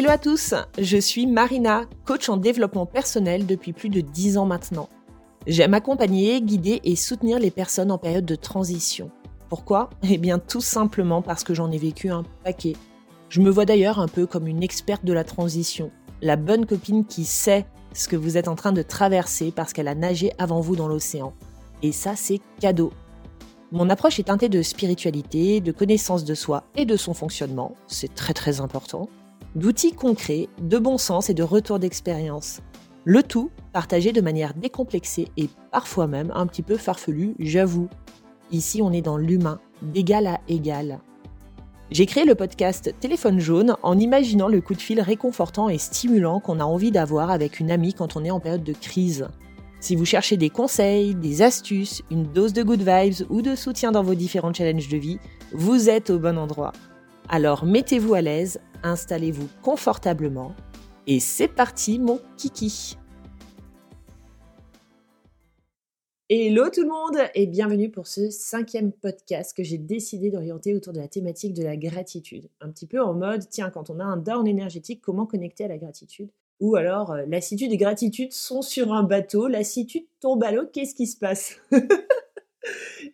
Hello à tous, je suis Marina, coach en développement personnel depuis plus de 10 ans maintenant. J'aime accompagner, guider et soutenir les personnes en période de transition. Pourquoi? Eh bien tout simplement parce que j'en ai vécu un paquet. Je me vois d'ailleurs un peu comme une experte de la transition, la bonne copine qui sait ce que vous êtes en train de traverser parce qu'elle a nagé avant vous dans l'océan. Et ça, c'est cadeau. Mon approche est teintée de spiritualité, de connaissance de soi et de son fonctionnement, c'est très très important d'outils concrets, de bon sens et de retour d'expérience. Le tout partagé de manière décomplexée et parfois même un petit peu farfelu, j'avoue. Ici, on est dans l'humain, d'égal à égal. J'ai créé le podcast Téléphone jaune en imaginant le coup de fil réconfortant et stimulant qu'on a envie d'avoir avec une amie quand on est en période de crise. Si vous cherchez des conseils, des astuces, une dose de good vibes ou de soutien dans vos différents challenges de vie, vous êtes au bon endroit. Alors mettez-vous à l'aise, installez-vous confortablement et c'est parti mon kiki. Hello tout le monde et bienvenue pour ce cinquième podcast que j'ai décidé d'orienter autour de la thématique de la gratitude. Un petit peu en mode, tiens, quand on a un down énergétique, comment connecter à la gratitude? Ou alors, euh, lassitude et gratitude sont sur un bateau, lassitude tombe à l'eau, qu'est-ce qui se passe?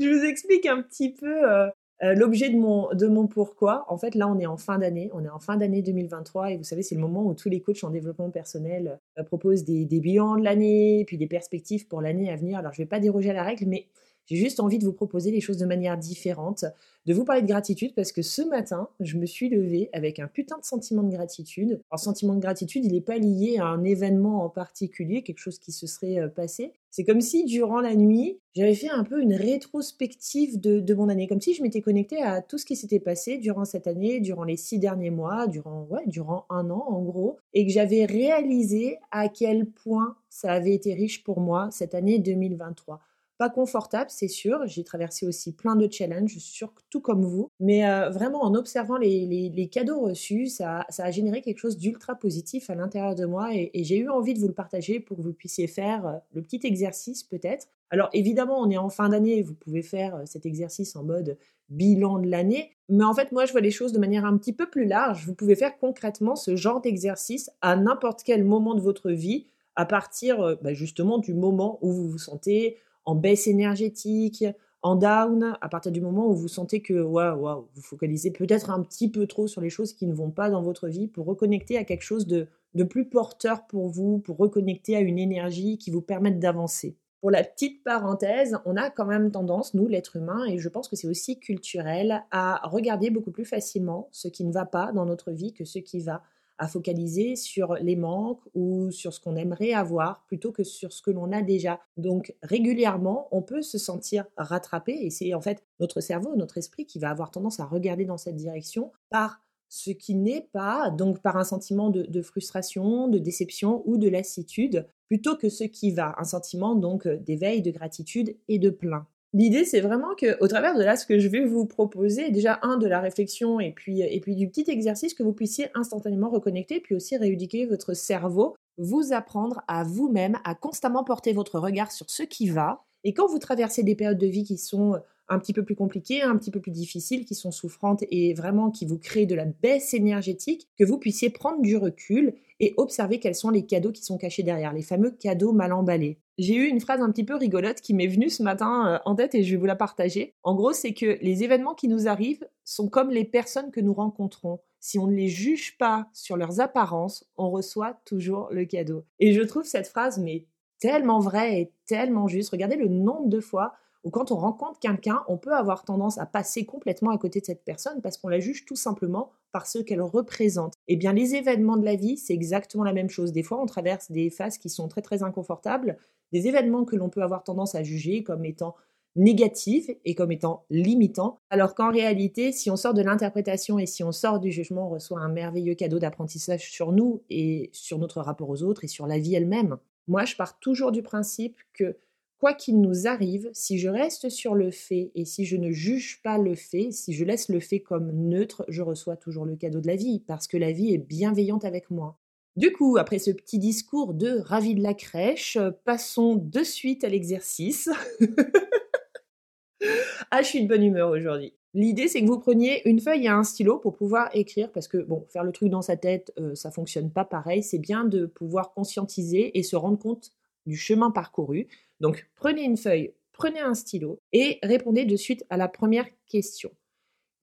Je vous explique un petit peu euh, euh, l'objet de mon, de mon pourquoi, en fait, là, on est en fin d'année. On est en fin d'année 2023 et vous savez, c'est le moment où tous les coachs en développement personnel euh, proposent des, des bilans de l'année, puis des perspectives pour l'année à venir. Alors, je ne vais pas déroger à la règle, mais j'ai juste envie de vous proposer les choses de manière différente, de vous parler de gratitude parce que ce matin, je me suis levée avec un putain de sentiment de gratitude. Alors, sentiment de gratitude, il n'est pas lié à un événement en particulier, quelque chose qui se serait euh, passé. C'est comme si durant la nuit, j'avais fait un peu une rétrospective de, mon année, comme si je m'étais connectée à tout ce qui s'était passé durant cette année, durant les six derniers mois, durant, ouais, durant un an en gros, et que j'avais réalisé à quel point ça avait été riche pour moi cette année 2023 pas confortable, c'est sûr. J'ai traversé aussi plein de challenges, surtout comme vous. Mais euh, vraiment, en observant les, cadeaux reçus, ça, a généré quelque chose d'ultra positif à l'intérieur de moi. Et, j'ai eu envie de vous le partager pour que vous puissiez faire euh, le petit exercice peut-être. Alors évidemment, on est en fin d'année, vous pouvez faire euh, cet exercice en mode bilan de l'année. Mais en fait, moi, je vois les choses de manière un petit peu plus large. Vous pouvez faire concrètement ce genre d'exercice à n'importe quel moment de votre vie, à partir bah, justement du moment où vous vous sentez en baisse énergétique, en down, à partir du moment où vous sentez que waouh, vous focalisez peut-être un petit peu trop sur les choses qui ne vont pas dans votre vie pour reconnecter à quelque chose de, de plus porteur pour vous, pour reconnecter à une énergie qui vous permette d'avancer. Pour la petite parenthèse, on a quand même tendance, nous, l'être humain, et je pense que c'est aussi culturel, à regarder beaucoup plus facilement ce qui ne va pas dans notre vie que ce qui va à focaliser sur les manques ou sur ce qu'on aimerait avoir plutôt que sur ce que l'on a déjà. Donc régulièrement, on peut se sentir rattrapé et c'est en fait notre cerveau, notre esprit qui va avoir tendance à regarder dans cette direction par ce qui n'est pas, donc par un sentiment de, de, frustration, de déception ou de lassitude, plutôt que ce qui va, un sentiment donc d'éveil, de gratitude et de plein. L'idée, c'est vraiment que, au travers de là, ce que je vais vous proposer, déjà un de la réflexion et puis et puis du petit exercice que vous puissiez instantanément reconnecter, puis aussi rééduquer votre cerveau, vous apprendre à vous-même à constamment porter votre regard sur ce qui va. Et quand vous traversez des périodes de vie qui sont un petit peu plus compliquées, un petit peu plus difficiles, qui sont souffrantes et vraiment qui vous créent de la baisse énergétique, que vous puissiez prendre du recul et observer quels sont les cadeaux qui sont cachés derrière, les fameux cadeaux mal emballés. J'ai eu une phrase un petit peu rigolote qui m'est venue ce matin euh, en tête et je vais vous la partager. En gros, c'est que les événements qui nous arrivent sont comme les personnes que nous rencontrons. Si on ne les juge pas sur leurs apparences, on reçoit toujours le cadeau. Et je trouve cette phrase mais tellement vraie et tellement juste. Regardez le nombre de fois ou quand on rencontre quelqu'un, on peut avoir tendance à passer complètement à côté de cette personne parce qu'on la juge tout simplement par ce qu'elle représente. Eh bien, les événements de la vie, c'est exactement la même chose. Des fois, on traverse des phases qui sont très très inconfortables, des événements que l'on peut avoir tendance à juger comme étant négatifs et comme étant limitants, alors qu'en réalité, si on sort de l'interprétation et si on sort du jugement, on reçoit un merveilleux cadeau d'apprentissage sur nous et sur notre rapport aux autres et sur la vie elle-même. Moi, je pars toujours du principe que quoi qu'il nous arrive, si je reste sur le fait et si je ne juge pas le fait, si je laisse le fait comme neutre, je reçois toujours le cadeau de la vie, parce que la vie est bienveillante avec moi. Du coup, après ce petit discours de ravi de la crèche, passons de suite à l'exercice. ah, je suis de bonne humeur aujourd'hui. L'idée, c'est que vous preniez une feuille et un stylo pour pouvoir écrire, parce que, bon, faire le truc dans sa tête, euh, ça fonctionne pas pareil. C'est bien de pouvoir conscientiser et se rendre compte du chemin parcouru. Donc, prenez une feuille, prenez un stylo et répondez de suite à la première question.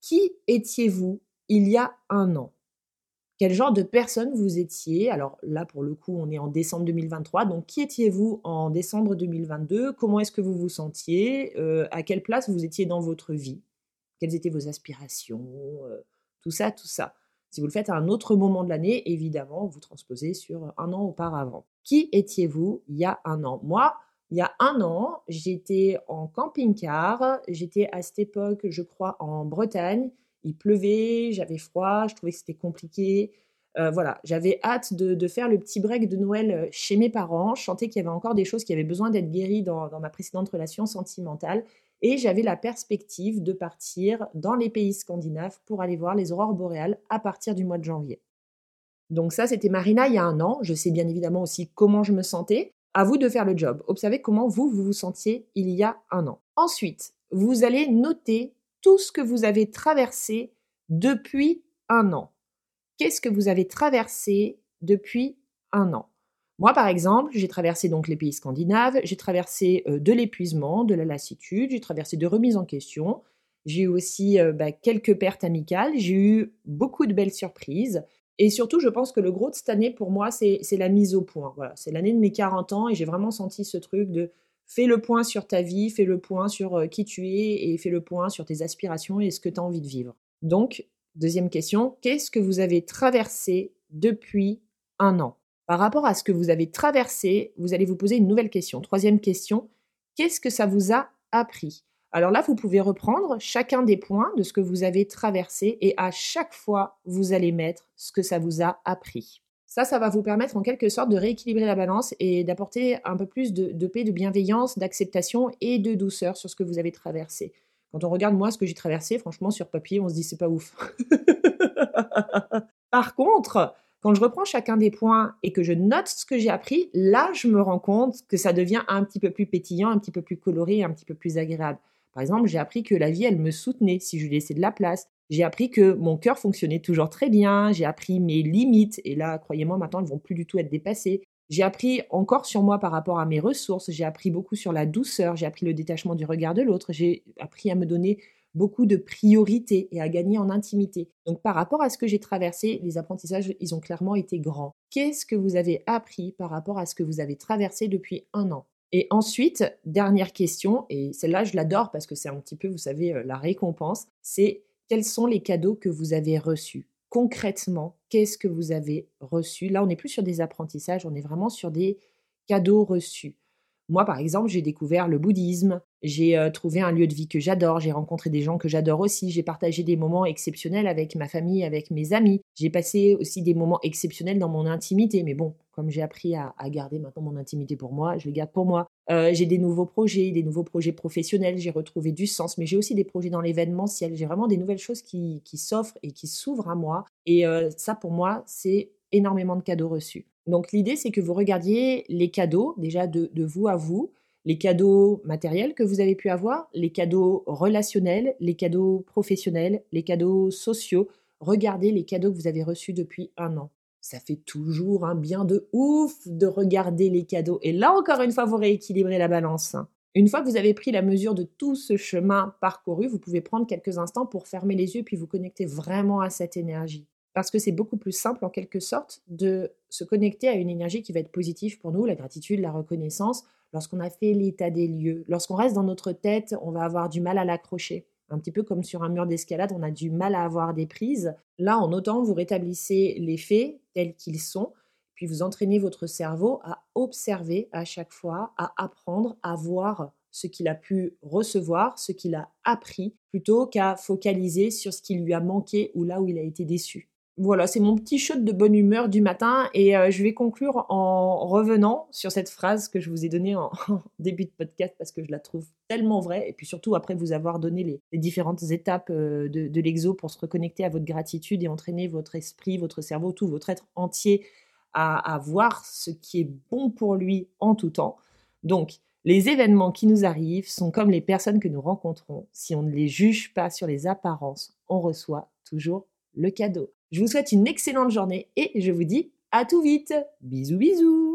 Qui étiez-vous il y a un an? Quel genre de personne vous étiez? Alors là, pour le coup, on est en décembre 2023. Donc, qui étiez-vous en décembre 2022 Comment est-ce que vous vous sentiez? Euh, À quelle place vous étiez dans votre vie? Quelles étaient vos aspirations? Euh, Tout ça, tout ça. Si vous le faites à un autre moment de l'année, évidemment, vous transposez sur un an auparavant. Qui étiez-vous il y a un an? Moi, il y a un an, j'étais en camping-car. J'étais à cette époque, je crois, en Bretagne. Il pleuvait, j'avais froid, je trouvais que c'était compliqué. Euh, voilà, j'avais hâte de, faire le petit break de Noël euh, chez mes parents. Je sentais qu'il y avait encore des choses qui avaient besoin d'être guéries dans, dans ma précédente relation sentimentale. Et j'avais la perspective de partir dans les pays scandinaves pour aller voir les aurores boréales à partir du mois de janvier. Donc ça, c'était Marina il y a un an. Je sais bien évidemment aussi comment je me sentais. À vous de faire le job. Observez comment vous, vous sentiez il y a un an. Ensuite, vous allez noter tout ce que vous avez traversé depuis un an. Qu'est-ce que vous avez traversé depuis un an? Moi, par exemple, j'ai traversé donc les pays scandinaves, j'ai traversé euh, de l'épuisement, de la lassitude, j'ai traversé de remises en question, j'ai eu aussi euh, bah, quelques pertes amicales, j'ai eu beaucoup de belles surprises, et surtout, je pense que le gros de cette année, pour moi, c'est la mise au point. C'est l'année de mes 40 ans et j'ai vraiment senti ce truc de fais le point sur ta vie, fais le point sur euh, qui tu es et fais le point sur tes aspirations et ce que tu as envie de vivre. Donc, deuxième question, qu'est-ce que vous avez traversé depuis un an? Par rapport à ce que vous avez traversé, vous allez vous poser une nouvelle question. Troisième question, qu'est-ce que ça vous a appris? Alors là, vous pouvez reprendre chacun des points de ce que vous avez traversé et à chaque fois, vous allez mettre ce que ça vous a appris. Ça, ça va vous permettre en quelque sorte de rééquilibrer la balance et d'apporter un peu plus de, paix, de bienveillance, d'acceptation et de douceur sur ce que vous avez traversé. Quand on regarde moi ce que j'ai traversé, franchement, sur papier, on se dit c'est pas ouf. Par contre, quand je reprends chacun des points et que je note ce que j'ai appris, là, je me rends compte que ça devient un petit peu plus pétillant, un petit peu plus coloré, un petit peu plus agréable. Par exemple, j'ai appris que la vie, elle me soutenait si je lui laissais de la place. J'ai appris que mon cœur fonctionnait toujours très bien. J'ai appris mes limites. Et là, croyez-moi, maintenant, elles vont plus du tout être dépassées. J'ai appris encore sur moi par rapport à mes ressources. J'ai appris beaucoup sur la douceur. J'ai appris le détachement du regard de l'autre. J'ai appris à me donner beaucoup de priorités et à gagner en intimité. Donc par rapport à ce que j'ai traversé, les apprentissages, ils ont clairement été grands. Qu'est-ce que vous avez appris par rapport à ce que vous avez traversé depuis un an? Et ensuite, dernière question, et celle-là je l'adore parce que c'est un petit peu, vous savez, euh, la récompense, c'est quels sont les cadeaux que vous avez reçus? Concrètement, qu'est-ce que vous avez reçu? Là, on n'est plus sur des apprentissages, on est vraiment sur des cadeaux reçus. Moi, par exemple, j'ai découvert le bouddhisme, j'ai euh, trouvé un lieu de vie que j'adore, j'ai rencontré des gens que j'adore aussi, j'ai partagé des moments exceptionnels avec ma famille, avec mes amis, j'ai passé aussi des moments exceptionnels dans mon intimité, mais bon, comme j'ai appris à, garder maintenant mon intimité pour moi, je les garde pour moi. Euh, j'ai des nouveaux projets, des nouveaux projets professionnels, j'ai retrouvé du sens, mais j'ai aussi des projets dans l'événementiel, j'ai vraiment des nouvelles choses qui, s'offrent et qui s'ouvrent à moi, et euh, ça pour moi, c'est énormément de cadeaux reçus. Donc l'idée, c'est que vous regardiez les cadeaux déjà de, vous à vous, les cadeaux matériels que vous avez pu avoir, les cadeaux relationnels, les cadeaux professionnels, les cadeaux sociaux. Regardez les cadeaux que vous avez reçus depuis un an. Ça fait toujours un bien de ouf de regarder les cadeaux. Et là, encore une fois, vous rééquilibrez la balance. Une fois que vous avez pris la mesure de tout ce chemin parcouru, vous pouvez prendre quelques instants pour fermer les yeux puis vous connecter vraiment à cette énergie parce que c'est beaucoup plus simple en quelque sorte de se connecter à une énergie qui va être positive pour nous, la gratitude, la reconnaissance, lorsqu'on a fait l'état des lieux. Lorsqu'on reste dans notre tête, on va avoir du mal à l'accrocher. Un petit peu comme sur un mur d'escalade, on a du mal à avoir des prises. Là, en autant, vous rétablissez les faits tels qu'ils sont, puis vous entraînez votre cerveau à observer à chaque fois, à apprendre, à voir ce qu'il a pu recevoir, ce qu'il a appris, plutôt qu'à focaliser sur ce qui lui a manqué ou là où il a été déçu voilà, c'est mon petit shot de bonne humeur du matin et euh, je vais conclure en revenant sur cette phrase que je vous ai donnée en, début de podcast parce que je la trouve tellement vraie et puis surtout après vous avoir donné les, différentes étapes euh, de, l'exo pour se reconnecter à votre gratitude et entraîner votre esprit, votre cerveau, tout votre être entier à, à voir ce qui est bon pour lui en tout temps. Donc, Les événements qui nous arrivent sont comme les personnes que nous rencontrons. Si on ne les juge pas sur les apparences, on reçoit toujours le cadeau. Je vous souhaite une excellente journée et je vous dis à tout vite. Bisous bisous